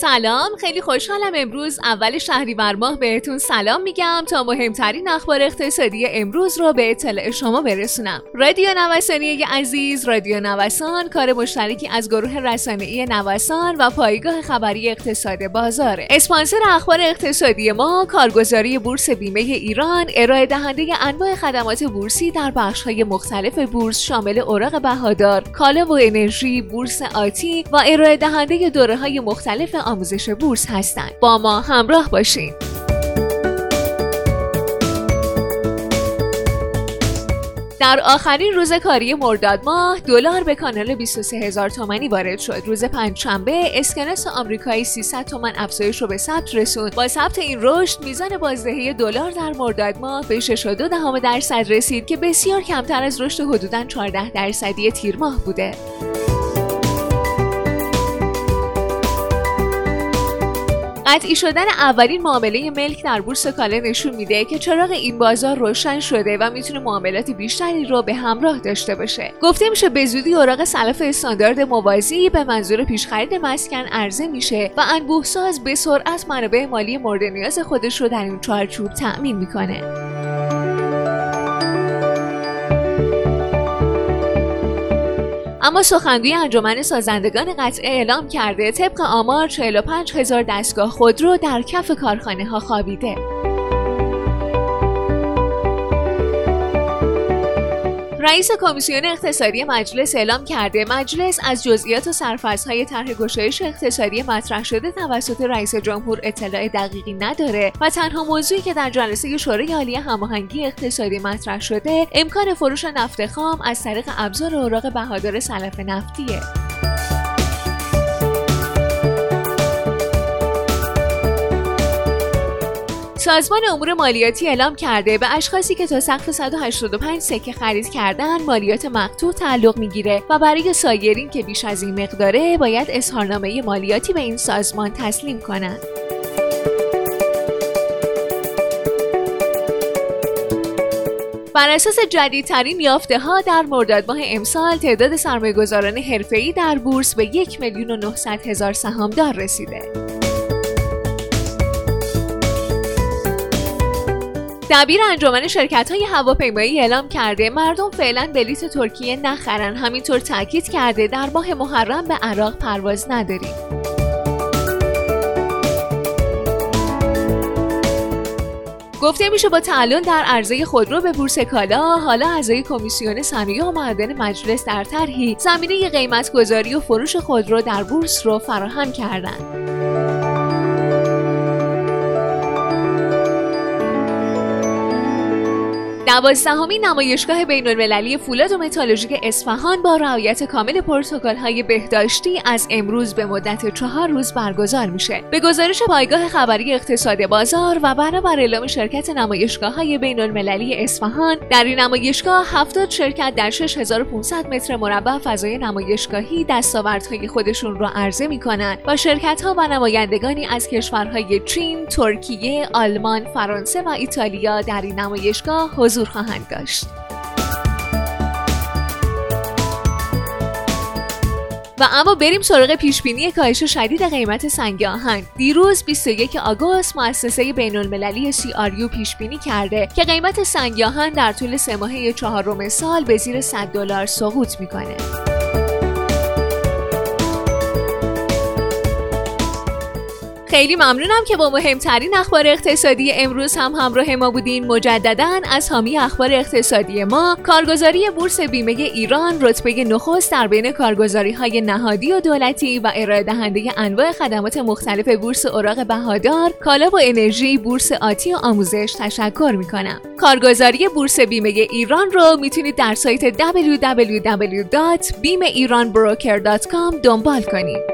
سلام خیلی خوشحالم امروز اول شهریور ماه بهتون سلام میگم تا مهمترین اخبار اقتصادی امروز رو به اطلاع شما برسونم. رادیو نوسانی عزیز رادیو نوسان کار مشترکی از گروه رسانه‌ای نوسان و پایگاه خبری اقتصاد بازاره اسپانسر اخبار اقتصادی ما کارگزاری بورس بیمه ایران ارائه دهنده انواع خدمات بورسی در بخش‌های مختلف بورس شامل اوراق بهادار کالا و انرژی بورس آتی و ارائه دهنده دوره های مختلف آموزش بورس هستند با ما همراه باشین. در آخرین روز کاری مرداد ماه دلار به کانال 23 هزار تومانی وارد شد. روز پنجشنبه اسکناس آمریکایی 300 تومن افزایش رو به ثبت رسوند. با ثبت این رشد میزان بازدهی دلار در مرداد ماه به 6.2 درصد رسید که بسیار کمتر از رشد حدوداً 14 درصدی تیر ماه بوده. قطعی شدن اولین معامله ملک در بورس کالا نشون میده که چراغ این بازار روشن شده و می‌تونه معاملات بیشتری رو به همراه داشته باشه. گفته میشه به زودی اوراق سلف استاندارد موازی به منظور پیش خرید مسکن عرضه میشه و انبوهساز به سرعت منابع مالی مورد نیاز خودش رو در این چارچوب تأمین می‌کنه. اما سخنگوی انجمن سازندگان قطعه اعلام کرده طبق آمار 45 هزار دستگاه خودرو در کف کارخانه ها خوابیده. رئیس کمیسیون اقتصادی مجلس اعلام کرده مجلس از جزئیات و سرفصل‌های طرح گشایش اقتصادی مطرح شده توسط رئیس جمهور اطلاع دقیقی نداره و تنها موضوعی که در جلسه شورای عالی هماهنگی اقتصادی مطرح شده امکان فروش نفت خام از طریق ابزار اوراق بهادار سلف نفتیه. سازمان امور مالیاتی اعلام کرده به اشخاصی که تا سقف 185 سکه خرید کردن مالیات مقطوع تعلق می‌گیره و برای سایرین که بیش از این مقداره باید اظهارنامه مالیاتی به این سازمان تسلیم کنند. بر اساس جدیدترین یافته ها در مرداد ماه امسال تعداد سرمایه‌گذاران حرفه‌ای در بورس به یک میلیون و 900 هزار سهامدار رسیده. دبیر انجمن شرکت های هواپیمایی اعلام کرده مردم فعلا بلیت ترکیه نخرن. همینطور تاکید کرده در ماه محرم به عراق پرواز نداریم. گفته میشه با تعلن در عرضه خودرو به بورس کالا حالا اعضای کمیسیون صنایع و معدن مجلس در طرحی. زمینه قیمت گذاری و فروش خودرو در بورس رو فراهم کردند. دوازدهمین نمایشگاه بین المللی فولاد و متالورژیک اصفهان با رعایت کامل پروتکل های بهداشتی از امروز به مدت چهار روز برگزار میشه. به گزارش پایگاه خبری اقتصاد بازار و بنابر اعلام شرکت نمایشگاه های بین المللی اصفهان در این نمایشگاه 70 شرکت در 6500 متر مربع فضای نمایشگاهی دستاوردهای خودشون را عرضه می‌کنند. و شرکت ها و نمایندگانی از کشورهای چین، ترکیه، آلمان، فرانسه و ایتالیا در این نمایشگاه حضور خواهند داشت. و اما بریم سراغ پیشبینی کاهش شدید قیمت سنگ آهن دیروز 21 آگوست مؤسسه بین المللی CRU پیش بینی کرده که قیمت سنگ آهن در طول سه ماهه چهارم سال به زیر 100 دلار سقوط می‌کنه خیلی ممنونم که با مهمترین اخبار اقتصادی امروز هم همراه ما بودین. مجددا از حامی اخبار اقتصادی ما کارگزاری بورس بیمه ایران رتبه نخست در بین کارگزاری های نهادی و دولتی و ارائه دهنده انواع خدمات مختلف بورس اوراق بهادار کالا و انرژی بورس آتی و آموزش تشکر می‌کنم. کارگزاری بورس بیمه ایران رو می‌تونید در سایت www.bimeeiranbroker.com دنبال کنید.